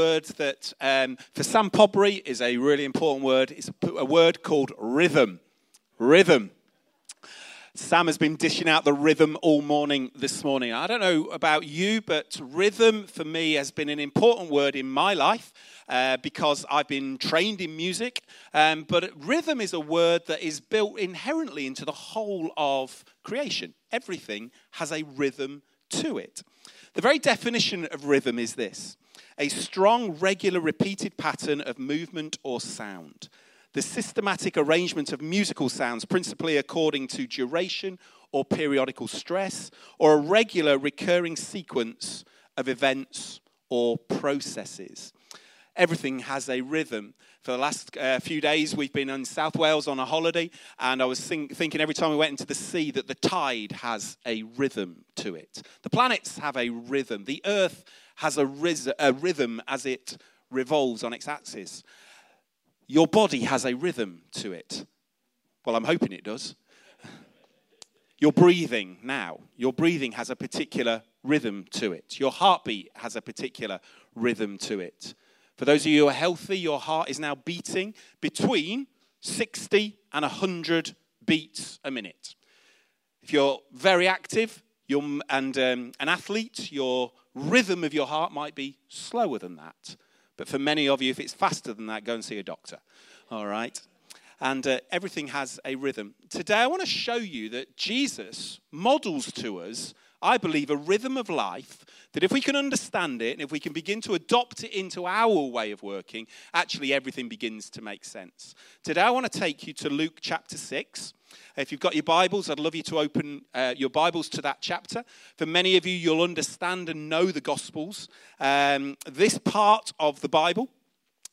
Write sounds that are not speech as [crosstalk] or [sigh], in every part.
word that um, for Sam Podbury is a really important word. It's a, a word called rhythm. Rhythm. Sam has been dishing out the rhythm all morning this morning. I don't know about you, but rhythm for me has been an important word in my life uh, because I've been trained in music. Um, but rhythm is a word that is built inherently into the whole of creation. Everything has a rhythm to it. The very definition of rhythm is this a strong, regular, repeated pattern of movement or sound. The systematic arrangement of musical sounds, principally according to duration or periodical stress, or a regular, recurring sequence of events or processes. Everything has a rhythm. For the last uh, few days, we've been in South Wales on a holiday, and I was think, thinking every time we went into the sea that the tide has a rhythm to it. The planets have a rhythm. The Earth has a, riz- a rhythm as it revolves on its axis. Your body has a rhythm to it. Well, I'm hoping it does. [laughs] Your breathing now, your breathing has a particular rhythm to it. Your heartbeat has a particular rhythm to it. For those of you who are healthy, your heart is now beating between 60 and 100 beats a minute. If you're very active you're, and um, an athlete, your rhythm of your heart might be slower than that. But for many of you, if it's faster than that, go and see a doctor. All right? And uh, everything has a rhythm. Today, I want to show you that Jesus models to us, I believe, a rhythm of life that if we can understand it and if we can begin to adopt it into our way of working, actually everything begins to make sense. Today, I want to take you to Luke chapter 6. If you've got your Bibles, I'd love you to open uh, your Bibles to that chapter. For many of you, you'll understand and know the Gospels. Um, this part of the Bible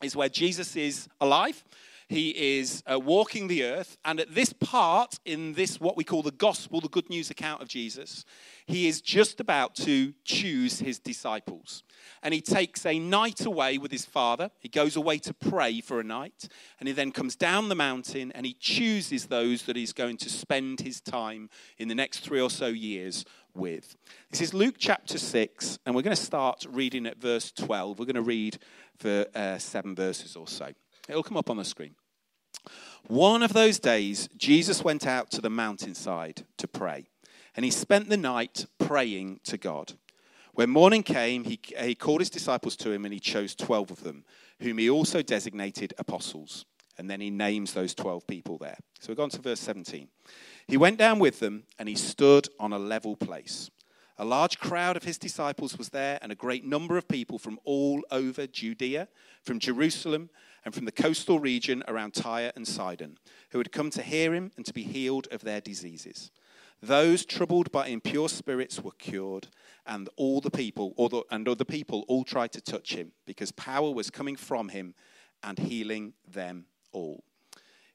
is where Jesus is alive. He is uh, walking the earth, and at this part in this, what we call the gospel, the good news account of Jesus, he is just about to choose his disciples. And he takes a night away with his father. He goes away to pray for a night, and he then comes down the mountain and he chooses those that he's going to spend his time in the next three or so years with. This is Luke chapter 6, and we're going to start reading at verse 12. We're going to read for uh, seven verses or so. It'll come up on the screen. One of those days, Jesus went out to the mountainside to pray, and he spent the night praying to God. When morning came, he, he called his disciples to him, and he chose 12 of them, whom he also designated apostles. And then he names those 12 people there. So we've gone to verse 17. He went down with them, and he stood on a level place. A large crowd of his disciples was there, and a great number of people from all over Judea, from Jerusalem, and from the coastal region around Tyre and Sidon, who had come to hear him and to be healed of their diseases. Those troubled by impure spirits were cured, and all the people, the, and other people, all tried to touch him, because power was coming from him and healing them all.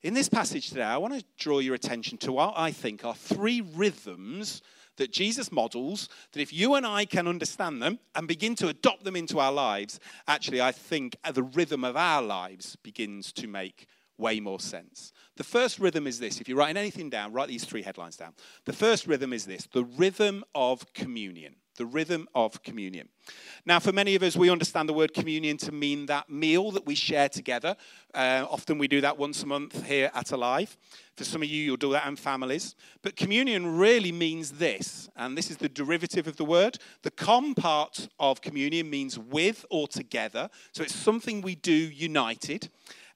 In this passage today, I want to draw your attention to what I think are three rhythms that Jesus models, that if you and I can understand them and begin to adopt them into our lives, actually, I think the rhythm of our lives begins to make way more sense. The first rhythm is this. If you're writing anything down, write these three headlines down. The first rhythm is this the rhythm of communion the rhythm of communion. Now, for many of us, we understand the word communion to mean that meal that we share together. Uh, often we do that once a month here at Alive. For some of you, you'll do that in families. But communion really means this, and this is the derivative of the word. The com part of communion means with or together. So it's something we do united.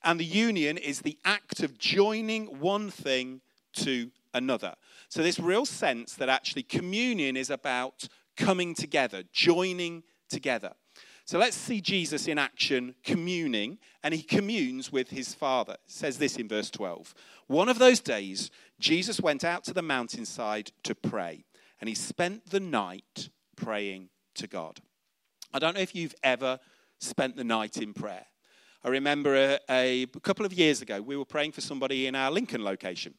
And the union is the act of joining one thing to another. So, this real sense that actually communion is about coming together, joining together. So let's see Jesus in action communing, and he communes with his Father. It says this in verse 12. One of those days, Jesus went out to the mountainside to pray, and he spent the night praying to God. I don't know if you've ever spent the night in prayer. I remember a, a couple of years ago, we were praying for somebody in our Lincoln location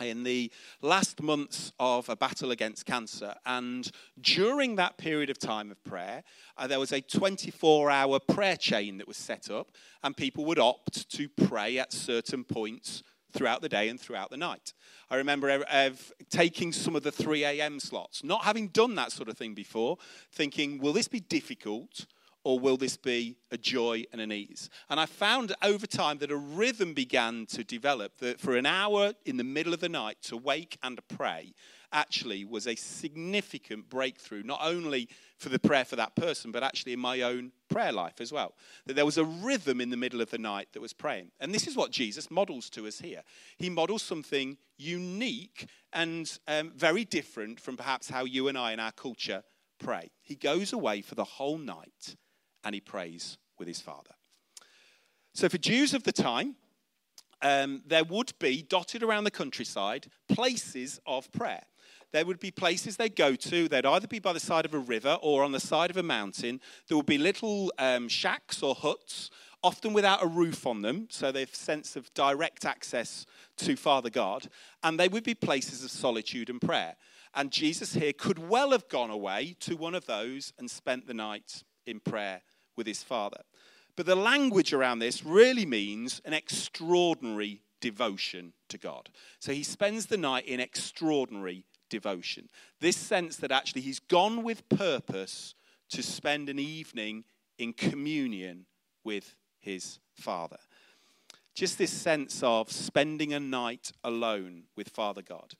in the last months of a battle against cancer. And during that period of time of prayer, uh, there was a 24 hour prayer chain that was set up, and people would opt to pray at certain points throughout the day and throughout the night. I remember taking some of the 3 a.m. slots, not having done that sort of thing before, thinking, will this be difficult? Or will this be a joy and an ease? And I found over time that a rhythm began to develop that for an hour in the middle of the night to wake and pray actually was a significant breakthrough, not only for the prayer for that person, but actually in my own prayer life as well. That there was a rhythm in the middle of the night that was praying. And this is what Jesus models to us here. He models something unique and um, very different from perhaps how you and I in our culture pray. He goes away for the whole night and he prays with his father. So, for Jews of the time, um, there would be dotted around the countryside places of prayer. There would be places they'd go to. They'd either be by the side of a river or on the side of a mountain. There would be little um, shacks or huts, often without a roof on them, so they've a sense of direct access to Father God. And they would be places of solitude and prayer. And Jesus here could well have gone away to one of those and spent the night in prayer with his Father. But the language around this really means an extraordinary devotion to God. So he spends the night in extraordinary devotion. This sense that actually he's gone with purpose to spend an evening in communion with his Father. Just this sense of spending a night alone with Father God.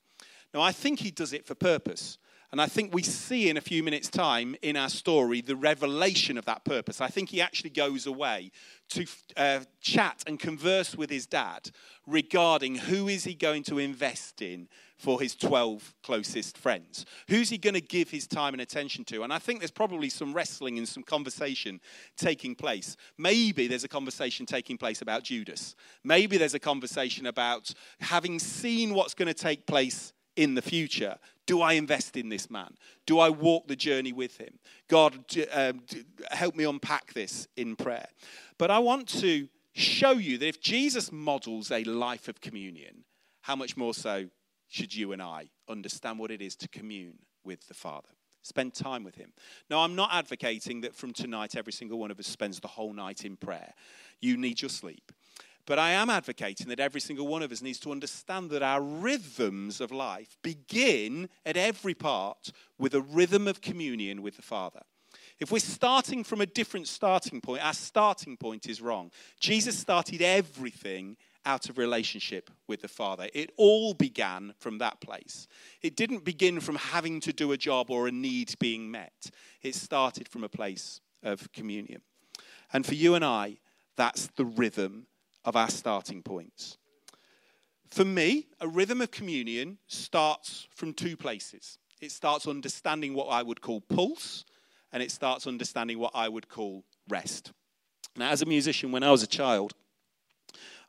Now, I think he does it for purpose. And I think we see in a few minutes' time in our story the revelation of that purpose. I think he actually goes away to uh, chat and converse with his dad regarding who is he going to invest in for his 12 closest friends. Who's he going to give his time and attention to? And I think there's probably some wrestling and some conversation taking place. Maybe there's a conversation taking place about Judas. Maybe there's a conversation about having seen what's going to take place in the future. Do I invest in this man? Do I walk the journey with him? God, um, help me unpack this in prayer. But I want to show you that if Jesus models a life of communion, how much more so should you and I understand what it is to commune with the Father? Spend time with Him. Now, I'm not advocating that from tonight every single one of us spends the whole night in prayer. You need your sleep. But I am advocating that every single one of us needs to understand that our rhythms of life begin at every part with a rhythm of communion with the Father. If we're starting from a different starting point, our starting point is wrong. Jesus started everything out of relationship with the Father. It all began from that place. It didn't begin from having to do a job or a need being met, it started from a place of communion. And for you and I, that's the rhythm of our starting points. For me, a rhythm of communion starts from two places. It starts understanding what I would call pulse, and it starts understanding what I would call rest. Now, as a musician, when I was a child,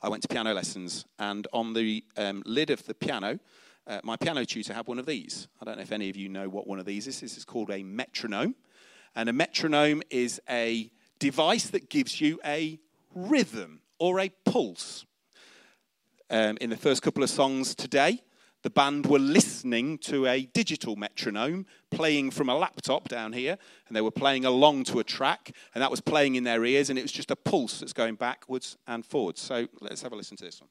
I went to piano lessons, and on the um, lid of the piano, uh, my piano tutor had one of these. I don't know if any of you know what one of these is. This is called a metronome. And a metronome is a device that gives you a rhythm or a pulse. Um, in the first couple of songs today, the band were listening to a digital metronome playing from a laptop down here, and they were playing along to a track, and that was playing in their ears, and it was just a pulse that's going backwards and forwards. So let's have a listen to this one.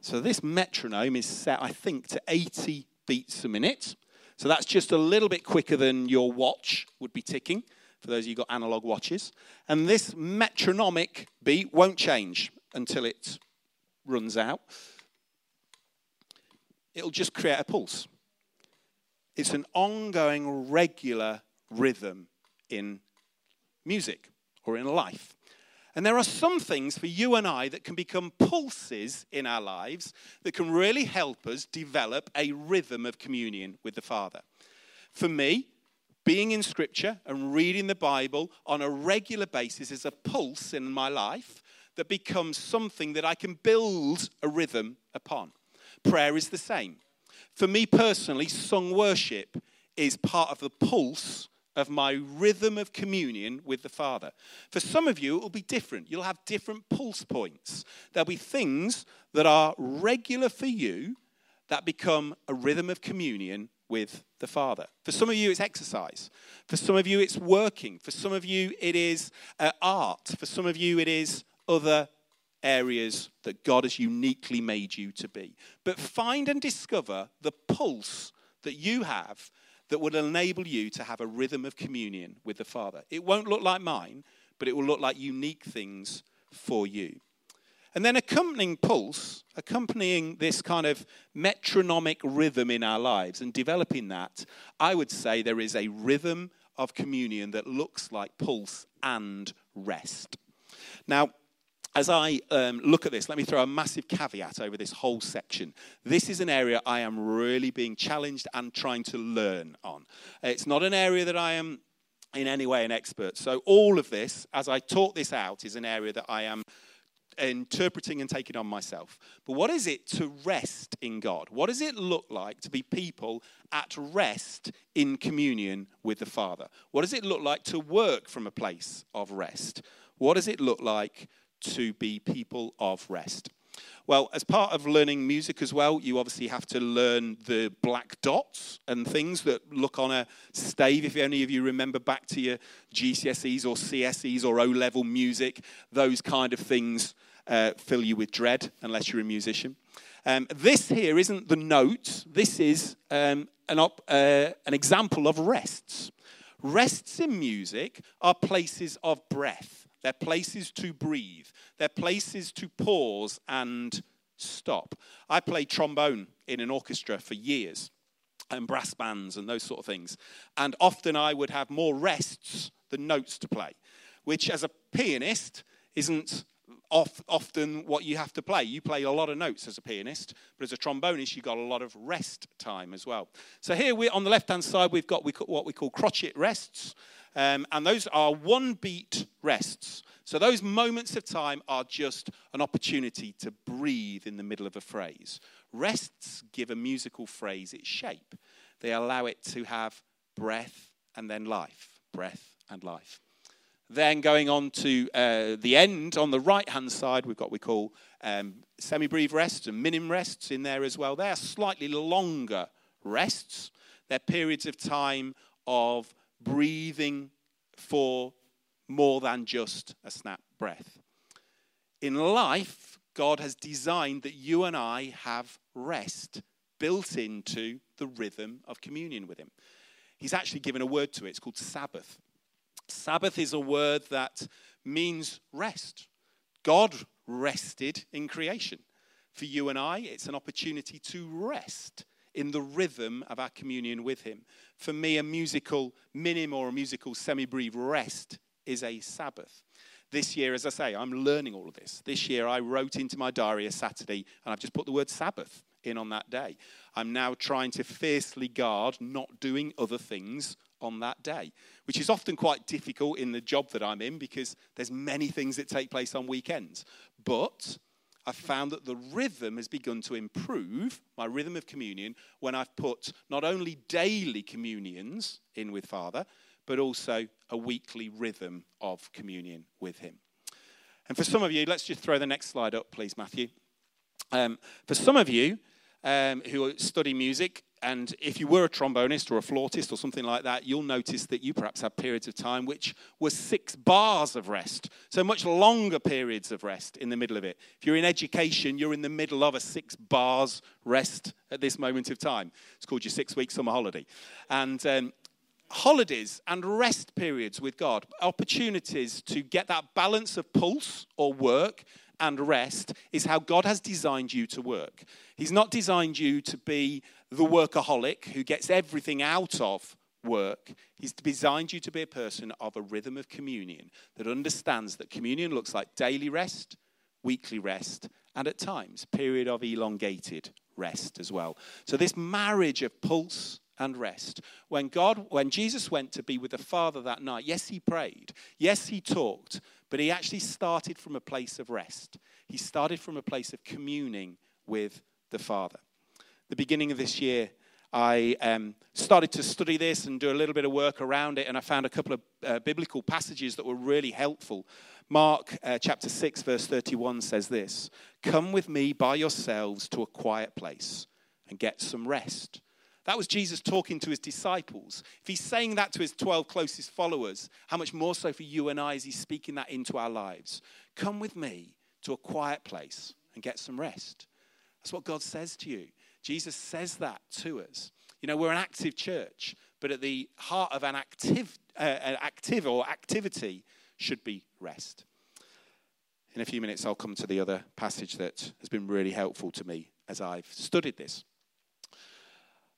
So this metronome is set, I think, to 80 beats a minute. So that's just a little bit quicker than your watch would be ticking for those of you who've got analog watches. And this metronomic beat won't change until it runs out. It'll just create a pulse. It's an ongoing, regular rhythm in music or in life. And there are some things for you and I that can become pulses in our lives that can really help us develop a rhythm of communion with the Father. For me, being in Scripture and reading the Bible on a regular basis is a pulse in my life that becomes something that I can build a rhythm upon. Prayer is the same. For me personally, sung worship is part of the pulse of my rhythm of communion with the Father. For some of you, it will be different. You'll have different pulse points. There'll be things that are regular for you that become a rhythm of communion with the Father. For some of you, it's exercise. For some of you, it's working. For some of you, it is uh, art. For some of you, it is other areas that God has uniquely made you to be. But find and discover the pulse that you have that will enable you to have a rhythm of communion with the Father. It won't look like mine, but it will look like unique things for you. And then accompanying pulse, accompanying this kind of metronomic rhythm in our lives and developing that, I would say there is a rhythm of communion that looks like pulse and rest. Now, as I um, look at this, let me throw a massive caveat over this whole section. This is an area I am really being challenged and trying to learn on. It's not an area that I am in any way an expert. So, all of this, as I talk this out, is an area that I am interpreting and taking on myself. But what is it to rest in God? What does it look like to be people at rest in communion with the Father? What does it look like to work from a place of rest? What does it look like to be people of rest? Well, as part of learning music as well, you obviously have to learn the black dots and things that look on a stave. If any of you remember back to your GCSEs or CSEs or O level music, those kind of things uh, fill you with dread unless you're a musician. Um, this here isn't the note, this is um, an, op- uh, an example of rests. Rests in music are places of breath, they're places to breathe, they're places to pause and stop. I played trombone in an orchestra for years and brass bands and those sort of things. And often I would have more rests than notes to play, which as a pianist isn't often what you have to play. You play a lot of notes as a pianist, but as a trombonist, you've got a lot of rest time as well. So here we on the left-hand side, we've got what we call crotchet rests, um, and those are one-beat rests. So those moments of time are just an opportunity to breathe in the middle of a phrase. Rests give a musical phrase its shape. They allow it to have breath and then life, breath and life. Then going on to uh, the end, on the right hand side, we've got what we call um, semibreve rests and minim rests in there as well. They are slightly longer rests. They're periods of time of breathing for more than just a snap breath. In life, God has designed that you and I have rest built into the rhythm of communion with Him. He's actually given a word to it. It's called Sabbath. Sabbath is a word that means rest. God rested in creation. For you and I, it's an opportunity to rest in the rhythm of our communion with Him. For me, a musical minim or a musical semibreve rest is a Sabbath. This year, as I say, I'm learning all of this. This year, I wrote into my diary a Saturday, and I've just put the word Sabbath in on that day. I'm now trying to fiercely guard not doing other things on that day, which is often quite difficult in the job that I'm in because there's many things that take place on weekends. But I've found that the rhythm has begun to improve, my rhythm of communion, when I've put not only daily communions in with Father, but also a weekly rhythm of communion with Him. And for some of you, let's just throw the next slide up, please, Matthew. Um, for some of you um, who study music, and if you were a trombonist or a flautist or something like that, you'll notice that you perhaps had periods of time which were six bars of rest. So much longer periods of rest in the middle of it. If you're in education, you're in the middle of a six bars rest at this moment of time. It's called your six week summer holiday. And um, holidays and rest periods with God, opportunities to get that balance of pulse or work and rest is how God has designed you to work. He's not designed you to be the workaholic who gets everything out of work. He's designed you to be a person of a rhythm of communion that understands that communion looks like daily rest, weekly rest, and at times, period of elongated rest as well. So, this marriage of pulse and rest. When God, when Jesus went to be with the Father that night, yes, he prayed, yes, he talked, but he actually started from a place of rest. He started from a place of communing with the Father. The beginning of this year, I um, started to study this and do a little bit of work around it, and I found a couple of uh, biblical passages that were really helpful. Mark uh, chapter 6, verse 31 says this Come with me by yourselves to a quiet place and get some rest. That was Jesus talking to his disciples. If he's saying that to his 12 closest followers, how much more so for you and I is he speaking that into our lives? Come with me to a quiet place and get some rest. That's what God says to you. Jesus says that to us. You know, we're an active church, but at the heart of an active, uh, an active or activity should be rest. In a few minutes, I'll come to the other passage that has been really helpful to me as I've studied this.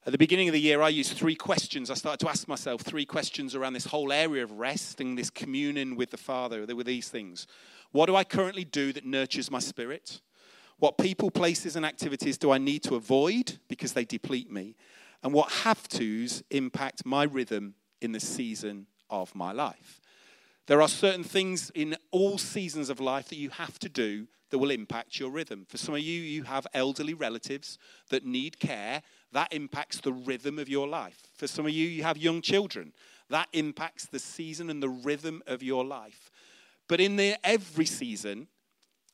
At the beginning of the year, I used three questions. I started to ask myself three questions around this whole area of rest and this communion with the Father. There were these things. What do I currently do that nurtures my spirit? What people, places, and activities do I need to avoid because they deplete me? And what have tos impact my rhythm in the season of my life? There are certain things in all seasons of life that you have to do that will impact your rhythm. For some of you, you have elderly relatives that need care. That impacts the rhythm of your life. For some of you, you have young children. That impacts the season and the rhythm of your life. But in the, every season,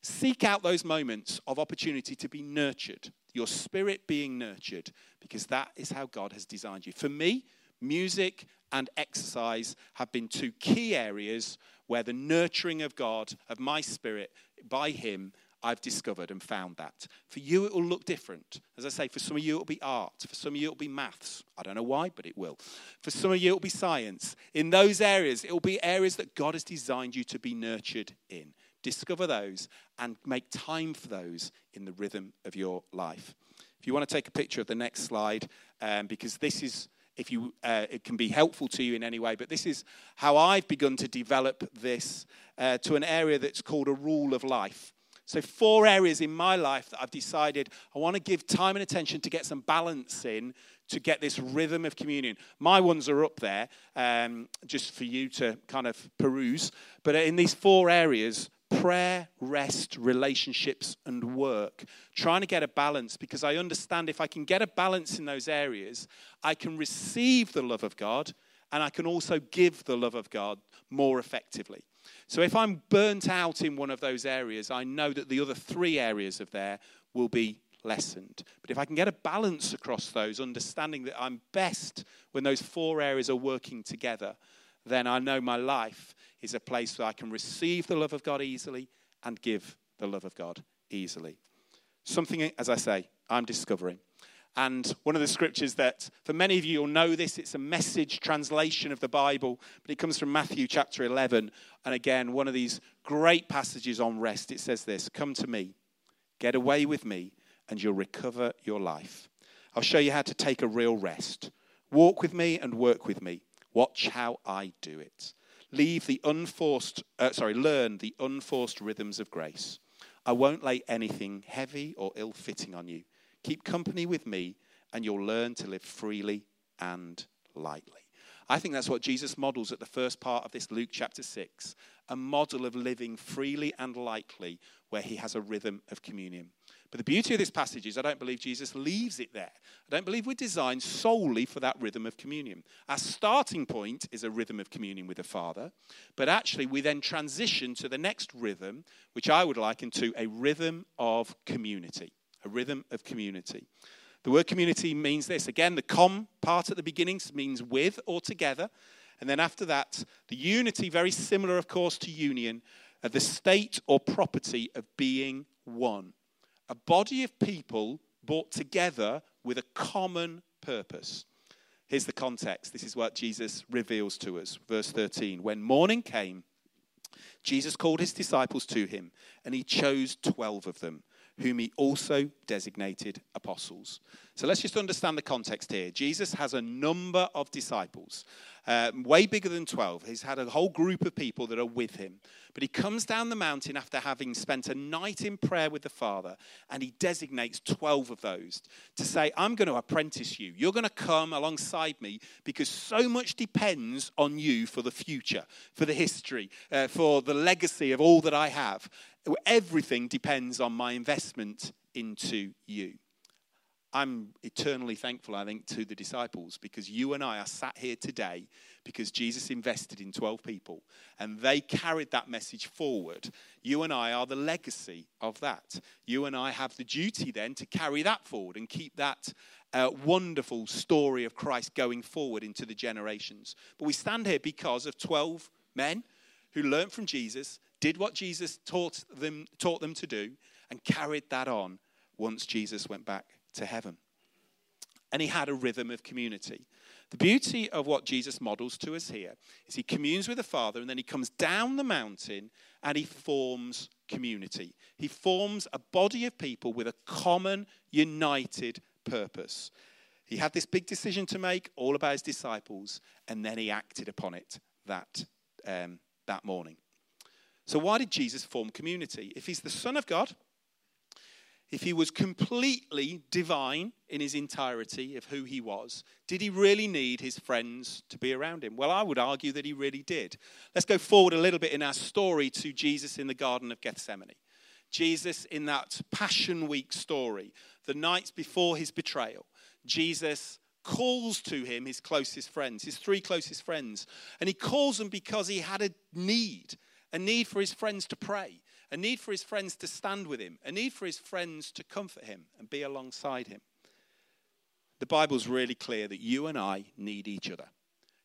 seek out those moments of opportunity to be nurtured, your spirit being nurtured, because that is how God has designed you. For me, music and exercise have been two key areas where the nurturing of God, of my spirit, by Him, I've discovered and found that. For you, it will look different. As I say, for some of you, it will be art. For some of you, it will be maths. I don't know why, but it will. For some of you, it will be science. In those areas, it will be areas that God has designed you to be nurtured in. Discover those and make time for those in the rhythm of your life. If you want to take a picture of the next slide, um, because this is if you, uh, it can be helpful to you in any way. But this is how I've begun to develop this uh, to an area that's called a rule of life. So, four areas in my life that I've decided I want to give time and attention to get some balance in to get this rhythm of communion. My ones are up there um, just for you to kind of peruse. But in these four areas, prayer, rest, relationships, and work. Trying to get a balance because I understand if I can get a balance in those areas, I can receive the love of God and I can also give the love of God more effectively. So if I'm burnt out in one of those areas, I know that the other three areas of there will be lessened. But if I can get a balance across those, understanding that I'm best when those four areas are working together, then I know my life is a place where I can receive the love of God easily and give the love of God easily. Something, as I say, I'm discovering. And one of the scriptures that, for many of you, you'll know this, it's a message translation of the Bible, but it comes from Matthew chapter 11. And again, one of these great passages on rest. It says this Come to me, get away with me, and you'll recover your life. I'll show you how to take a real rest. Walk with me and work with me. Watch how I do it. Leave the unforced, uh, sorry, learn the unforced rhythms of grace. I won't lay anything heavy or ill fitting on you. Keep company with me, and you'll learn to live freely and lightly. I think that's what Jesus models at the first part of this Luke chapter 6 a model of living freely and lightly where he has a rhythm of communion. But the beauty of this passage is I don't believe Jesus leaves it there. I don't believe we're designed solely for that rhythm of communion. Our starting point is a rhythm of communion with the Father, but actually we then transition to the next rhythm, which I would liken to a rhythm of community. A rhythm of community. The word community means this. Again, the com part at the beginning means with or together. And then after that, the unity, very similar, of course, to union, of the state or property of being one a body of people brought together with a common purpose. Here's the context. This is what Jesus reveals to us. Verse 13. When morning came, Jesus called his disciples to him, and he chose 12 of them whom he also designated apostles. So let's just understand the context here. Jesus has a number of disciples, uh, way bigger than 12. He's had a whole group of people that are with him. But he comes down the mountain after having spent a night in prayer with the Father, and he designates 12 of those to say, I'm going to apprentice you. You're going to come alongside me because so much depends on you for the future, for the history, uh, for the legacy of all that I have everything depends on my investment into you. I'm eternally thankful, I think, to the disciples because you and I are sat here today because Jesus invested in 12 people and they carried that message forward. You and I are the legacy of that. You and I have the duty then to carry that forward and keep that uh, wonderful story of Christ going forward into the generations. But we stand here because of 12 men who learned from Jesus did what Jesus taught them, taught them to do, and carried that on once Jesus went back to heaven. And he had a rhythm of community. The beauty of what Jesus models to us here is he communes with the Father and then he comes down the mountain and he forms community. He forms a body of people with a common, united purpose. He had this big decision to make, all about his disciples, and then he acted upon it that, um, that morning. So, why did Jesus form community? If he's the Son of God, if he was completely divine in his entirety of who he was, did he really need his friends to be around him? Well, I would argue that he really did. Let's go forward a little bit in our story to Jesus in the Garden of Gethsemane. Jesus in that Passion Week story, the nights before his betrayal, Jesus calls to him his closest friends, his three closest friends. And he calls them because he had a need, a need for his friends to pray a need for his friends to stand with him, a need for his friends to comfort him and be alongside him. The Bible's really clear that you and I need each other.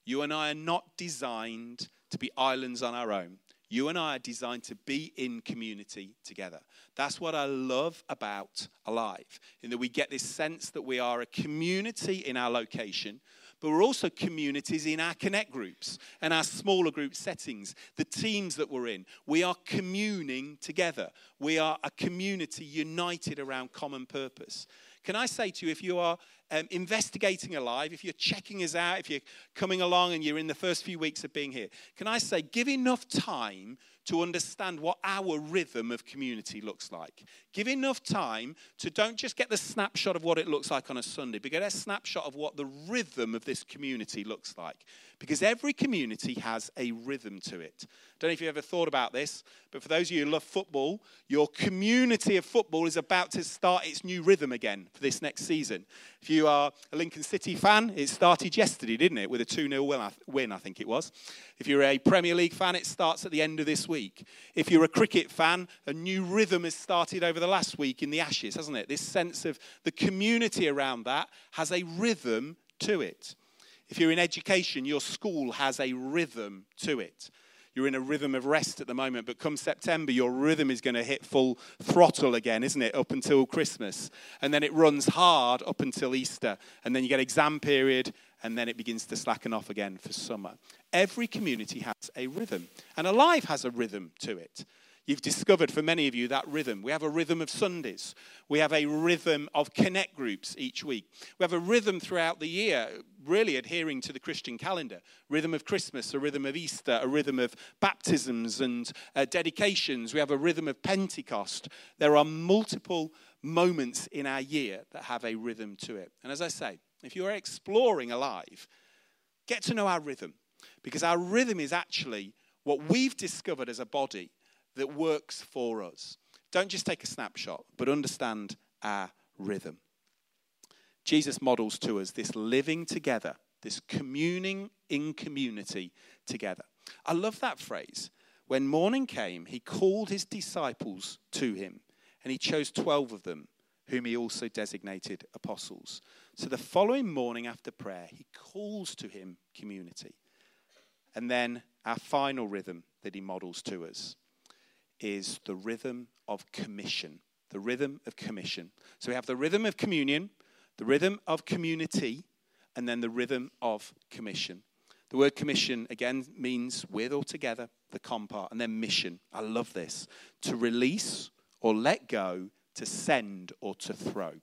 You and I are not designed to be islands on our own. You and I are designed to be in community together. That's what I love about Alive, in that we get this sense that we are a community in our location, but we're also communities in our connect groups and our smaller group settings, the teams that we're in. We are communing together. We are a community united around common purpose. Can I say to you, if you are um, investigating Alive, if you're checking us out, if you're coming along and you're in the first few weeks of being here, can I say, give enough time to understand what our rhythm of community looks like. Give enough time to don't just get the snapshot of what it looks like on a Sunday, but get a snapshot of what the rhythm of this community looks like. Because every community has a rhythm to it. Don't know if you've ever thought about this, but for those of you who love football, your community of football is about to start its new rhythm again for this next season. If you are a Lincoln City fan, it started yesterday, didn't it, with a 2 0 win, I think it was. If you're a Premier League fan, it starts at the end of this week. If you're a cricket fan, a new rhythm has started over the last week in the Ashes, hasn't it? This sense of the community around that has a rhythm to it. If you're in education, your school has a rhythm to it. You're in a rhythm of rest at the moment, but come September, your rhythm is going to hit full throttle again, isn't it? Up until Christmas. And then it runs hard up until Easter. And then you get exam period, and then it begins to slacken off again for summer. Every community has a rhythm, and Alive has a rhythm to it. You've discovered for many of you that rhythm. We have a rhythm of Sundays. We have a rhythm of connect groups each week. We have a rhythm throughout the year, really adhering to the Christian calendar. Rhythm of Christmas, a rhythm of Easter, a rhythm of baptisms and uh, dedications. We have a rhythm of Pentecost. There are multiple moments in our year that have a rhythm to it. And as I say, if you're exploring alive, get to know our rhythm because our rhythm is actually what we've discovered as a body that works for us. Don't just take a snapshot, but understand our rhythm. Jesus models to us this living together, this communing in community together. I love that phrase. When morning came, he called his disciples to him, and he chose 12 of them, whom he also designated apostles. So the following morning after prayer, he calls to him community. And then our final rhythm that he models to us is the rhythm of commission. The rhythm of commission. So we have the rhythm of communion, the rhythm of community, and then the rhythm of commission. The word commission again means with or together, the compart, and then mission. I love this. To release or let go, to send or to throw.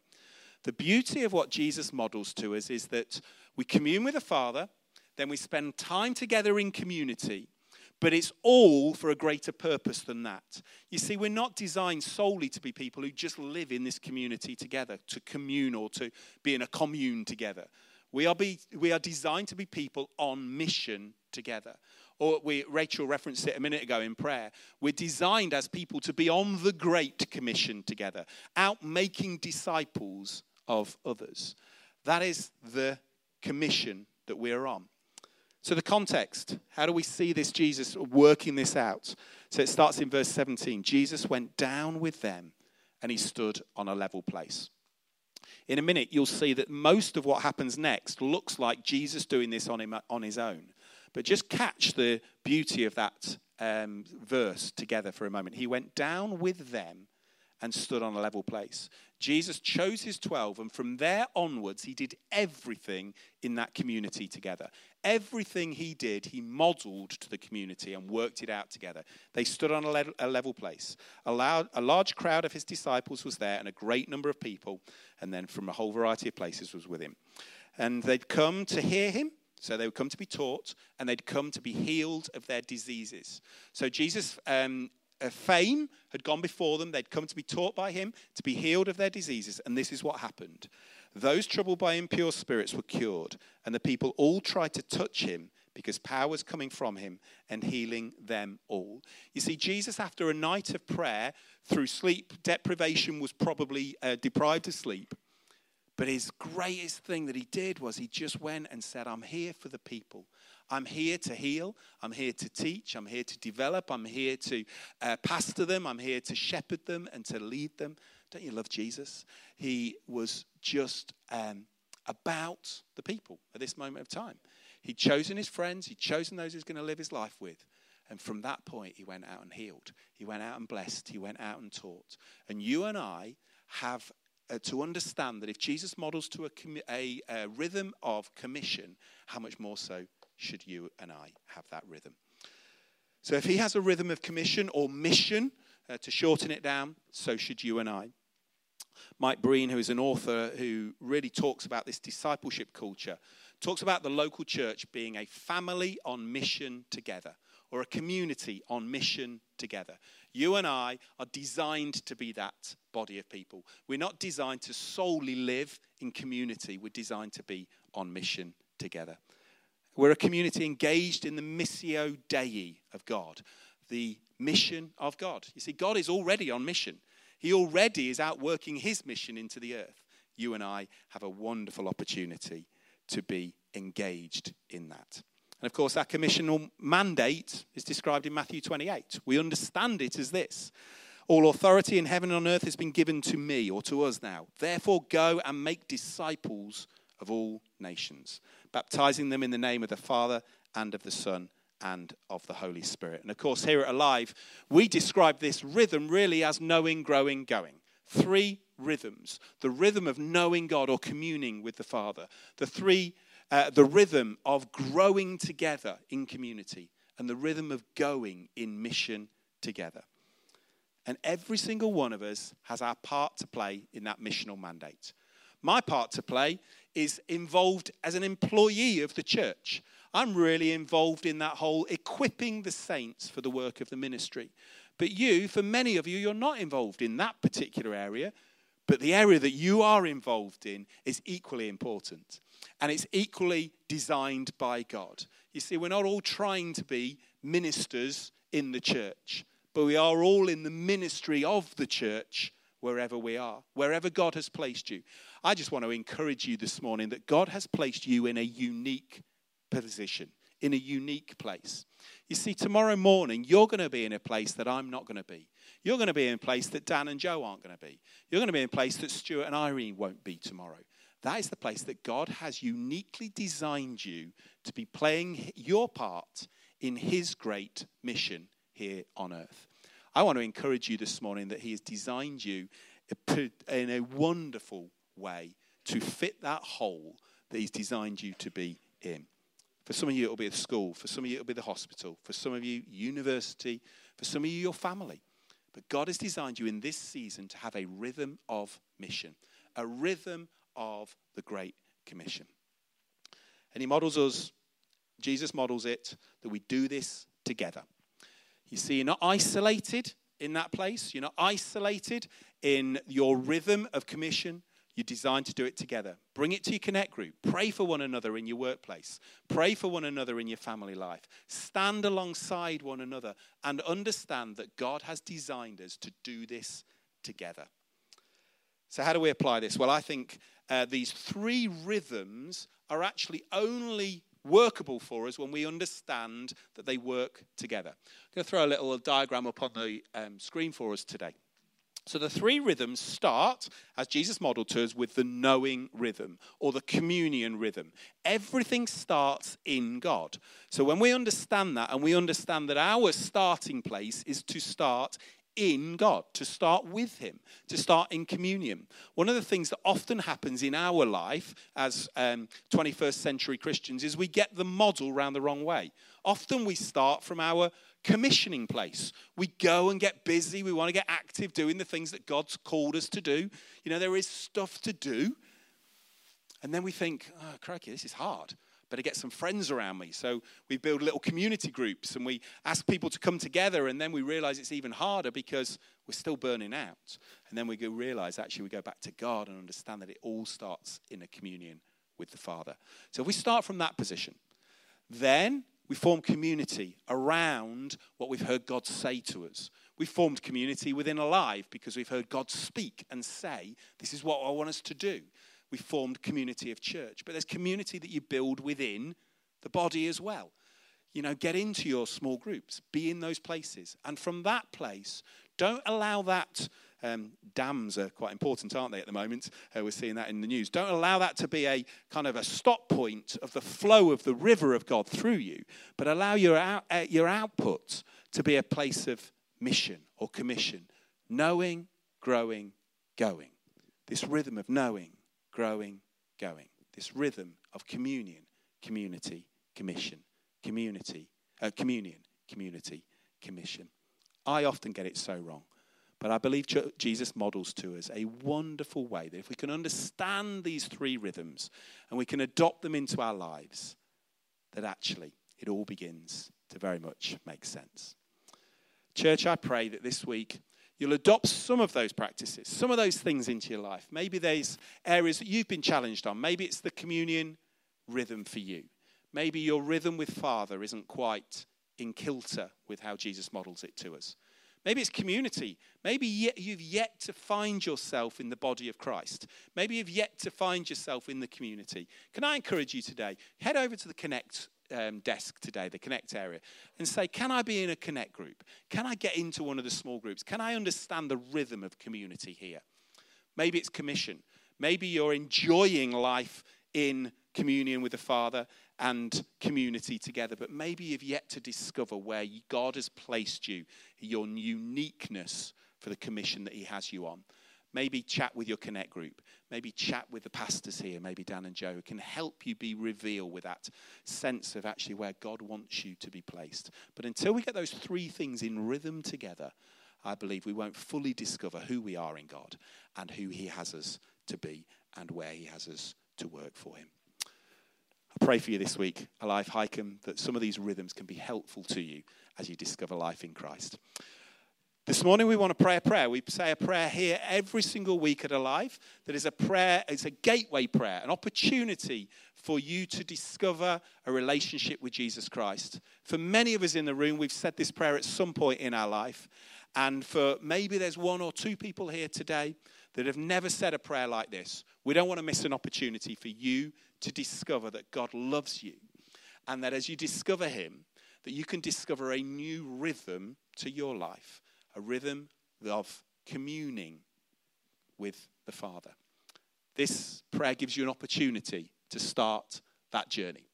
The beauty of what Jesus models to us is that we commune with the Father, then we spend time together in community, but it's all for a greater purpose than that. You see, we're not designed solely to be people who just live in this community together, to commune or to be in a commune together. We are, be, we are designed to be people on mission together. Or we, Rachel referenced it a minute ago in prayer. We're designed as people to be on the Great Commission together, out making disciples of others. That is the commission that we're on. So, the context how do we see this Jesus working this out? So, it starts in verse 17. Jesus went down with them and he stood on a level place. In a minute, you'll see that most of what happens next looks like Jesus doing this on, him, on his own. But just catch the beauty of that um, verse together for a moment. He went down with them and stood on a level place. Jesus chose his 12, and from there onwards, he did everything in that community together. Everything he did, he modeled to the community and worked it out together. They stood on a, le- a level place. A, loud, a large crowd of his disciples was there, and a great number of people, and then from a whole variety of places, was with him. And they'd come to hear him. So they would come to be taught, and they'd come to be healed of their diseases. So Jesus um, fame had gone before them. They'd come to be taught by him, to be healed of their diseases. And this is what happened those troubled by impure spirits were cured, and the people all tried to touch him because power was coming from him and healing them all. You see, Jesus, after a night of prayer through sleep deprivation, was probably uh, deprived of sleep. But his greatest thing that he did was he just went and said, I'm here for the people. I'm here to heal. I'm here to teach. I'm here to develop. I'm here to uh, pastor them. I'm here to shepherd them and to lead them. Don't you love Jesus? He was just um, about the people at this moment of time. He'd chosen his friends, he'd chosen those he was going to live his life with. And from that point, he went out and healed. He went out and blessed. He went out and taught. And you and I have uh, to understand that if Jesus models to a, a, a rhythm of commission, how much more so should you and I have that rhythm? So if he has a rhythm of commission or mission, uh, to shorten it down, so should you and I. Mike Breen, who is an author who really talks about this discipleship culture, talks about the local church being a family on mission together or a community on mission together. You and I are designed to be that body of people. We're not designed to solely live in community, we're designed to be on mission together. We're a community engaged in the missio dei of God, the mission of God. You see, God is already on mission. He already is out working his mission into the earth. You and I have a wonderful opportunity to be engaged in that. And of course, our commissional mandate is described in Matthew 28. We understand it as this All authority in heaven and on earth has been given to me or to us now. Therefore, go and make disciples of all nations, baptizing them in the name of the Father and of the Son and of the Holy Spirit. And of course, here at Alive, we describe this rhythm really as knowing, growing, going. Three rhythms the rhythm of knowing God or communing with the Father, the three, uh, the rhythm of growing together in community, and the rhythm of going in mission together. And every single one of us has our part to play in that missional mandate. My part to play is involved as an employee of the church. I'm really involved in that whole equipping the saints for the work of the ministry. But you, for many of you, you're not involved in that particular area, but the area that you are involved in is equally important. And it's equally designed by God. You see, we're not all trying to be ministers in the church, but we are all in the ministry of the church wherever we are, wherever God has placed you. I just want to encourage you this morning that God has placed you in a unique position, in a unique place. You see, tomorrow morning, you're going to be in a place that I'm not going to be. You're going to be in a place that Dan and Joe aren't going to be. You're going to be in a place that Stuart and Irene won't be tomorrow. That is the place that God has uniquely designed you to be playing your part in His great mission here on earth. I want to encourage you this morning that He has designed you in a wonderful way to fit that hole that He's designed you to be in. For some of you, it'll be the school. For some of you, it'll be the hospital. For some of you, university. For some of you, your family. But God has designed you in this season to have a rhythm of mission, a rhythm of the Great Commission. And He models us, Jesus models it, that we do this together. You see, you're not isolated in that place, you're not isolated in your rhythm of commission. You're designed to do it together. Bring it to your connect group. Pray for one another in your workplace. Pray for one another in your family life. Stand alongside one another and understand that God has designed us to do this together. So, how do we apply this? Well, I think uh, these three rhythms are actually only workable for us when we understand that they work together. I'm going to throw a little diagram up on the um, screen for us today. So the three rhythms start, as Jesus modeled to us, with the knowing rhythm or the communion rhythm. Everything starts in God. So when we understand that and we understand that our starting place is to start in God, to start with Him, to start in communion. One of the things that often happens in our life as um, 21st century Christians is we get the model round the wrong way. Often we start from our commissioning place. We go and get busy. We want to get active doing the things that God's called us to do. You know, there is stuff to do. And then we think, oh, crikey, this is hard. Better get some friends around me. So we build little community groups and we ask people to come together. And then we realize it's even harder because we're still burning out. And then we go realize actually we go back to God and understand that it all starts in a communion with the Father. So if we start from that position, then we form community around what we've heard God say to us. We formed community within Alive because we've heard God speak and say, This is what I want us to do. We formed community of church. But there's community that you build within the body as well. You know, get into your small groups, be in those places. And from that place, don't allow that um, dams are quite important, aren't they, at the moment? Uh, we're seeing that in the news. Don't allow that to be a kind of a stop point of the flow of the river of God through you, but allow your, out, uh, your output to be a place of mission or commission, knowing, growing, going. This rhythm of knowing, growing, going. This rhythm of communion, community, commission, community, uh, communion, community, commission. I often get it so wrong. But I believe Jesus models to us a wonderful way that if we can understand these three rhythms and we can adopt them into our lives, that actually it all begins to very much make sense. Church, I pray that this week you'll adopt some of those practices, some of those things into your life. Maybe there's areas that you've been challenged on. Maybe it's the communion rhythm for you. Maybe your rhythm with Father isn't quite in kilter with how Jesus models it to us. Maybe it's community. Maybe you've yet to find yourself in the body of Christ. Maybe you've yet to find yourself in the community. Can I encourage you today? Head over to the Connect um, desk today, the Connect area, and say, Can I be in a Connect group? Can I get into one of the small groups? Can I understand the rhythm of community here? Maybe it's commission. Maybe you're enjoying life in communion with the Father and community together. But maybe you've yet to discover where God has placed you, your uniqueness for the commission that He has you on. Maybe chat with your Connect group. Maybe chat with the pastors here, maybe Dan and Joe, can help you be revealed with that sense of actually where God wants you to be placed. But until we get those three things in rhythm together, I believe we won't fully discover who we are in God and who He has us to be and where He has us to work for Him. I pray for you this week, Alive High Wycombe, that some of these rhythms can be helpful to you as you discover life in Christ. This morning we want to pray a prayer. We say a prayer here every single week at Alive that is a prayer, it's a gateway prayer, an opportunity for you to discover a relationship with Jesus Christ. For many of us in the room, we've said this prayer at some point in our life. And for maybe there's one or two people here today that have never said a prayer like this. We don't want to miss an opportunity for you to discover that God loves you. And that as you discover Him, that you can discover a new rhythm to your life, a rhythm of communing with the Father. This prayer gives you an opportunity to start that journey.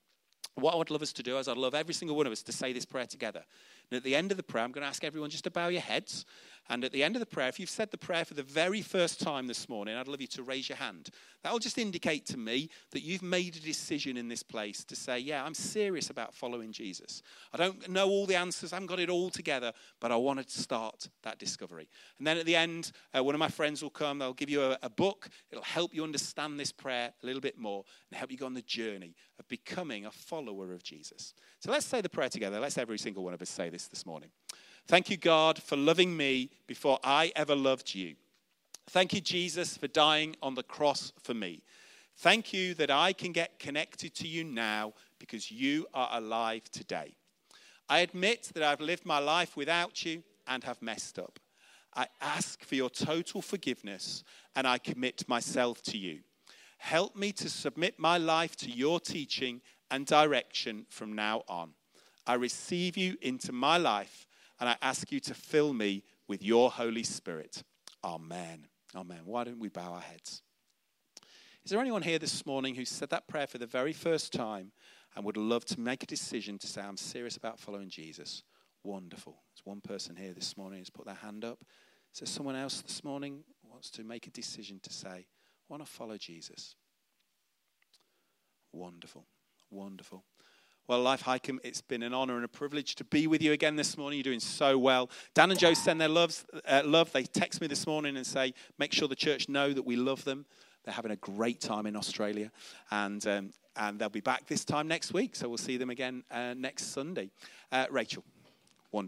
What I would love us to do is I'd love every single one of us to say this prayer together. And at the end of the prayer, I'm going to ask everyone just to bow your heads. And at the end of the prayer, if you've said the prayer for the very first time this morning, I'd love you to raise your hand. That'll just indicate to me that you've made a decision in this place to say, Yeah, I'm serious about following Jesus. I don't know all the answers, I haven't got it all together, but I want to start that discovery. And then at the end, uh, one of my friends will come, they'll give you a, a book. It'll help you understand this prayer a little bit more and help you go on the journey of becoming a follower of Jesus. So let's say the prayer together. Let's every single one of us say this this morning. Thank you, God, for loving me before I ever loved you. Thank you, Jesus, for dying on the cross for me. Thank you that I can get connected to you now because you are alive today. I admit that I've lived my life without you and have messed up. I ask for your total forgiveness and I commit myself to you. Help me to submit my life to your teaching and direction from now on. I receive you into my life and I ask you to fill me with your Holy Spirit. Amen. Amen. Why don't we bow our heads? Is there anyone here this morning who said that prayer for the very first time and would love to make a decision to say, I'm serious about following Jesus? Wonderful. There's one person here this morning who's put their hand up. Is there someone else this morning wants to make a decision to say, I want to follow Jesus? Wonderful. Wonderful. Well, Life High Wycombe, it's been an honor and a privilege to be with you again this morning. You're doing so well. Dan and Joe send their loves, uh, love. They text me this morning and say, make sure the church know that we love them. They're having a great time in Australia. And, um, and they'll be back this time next week. So we'll see them again uh, next Sunday. Uh, Rachel.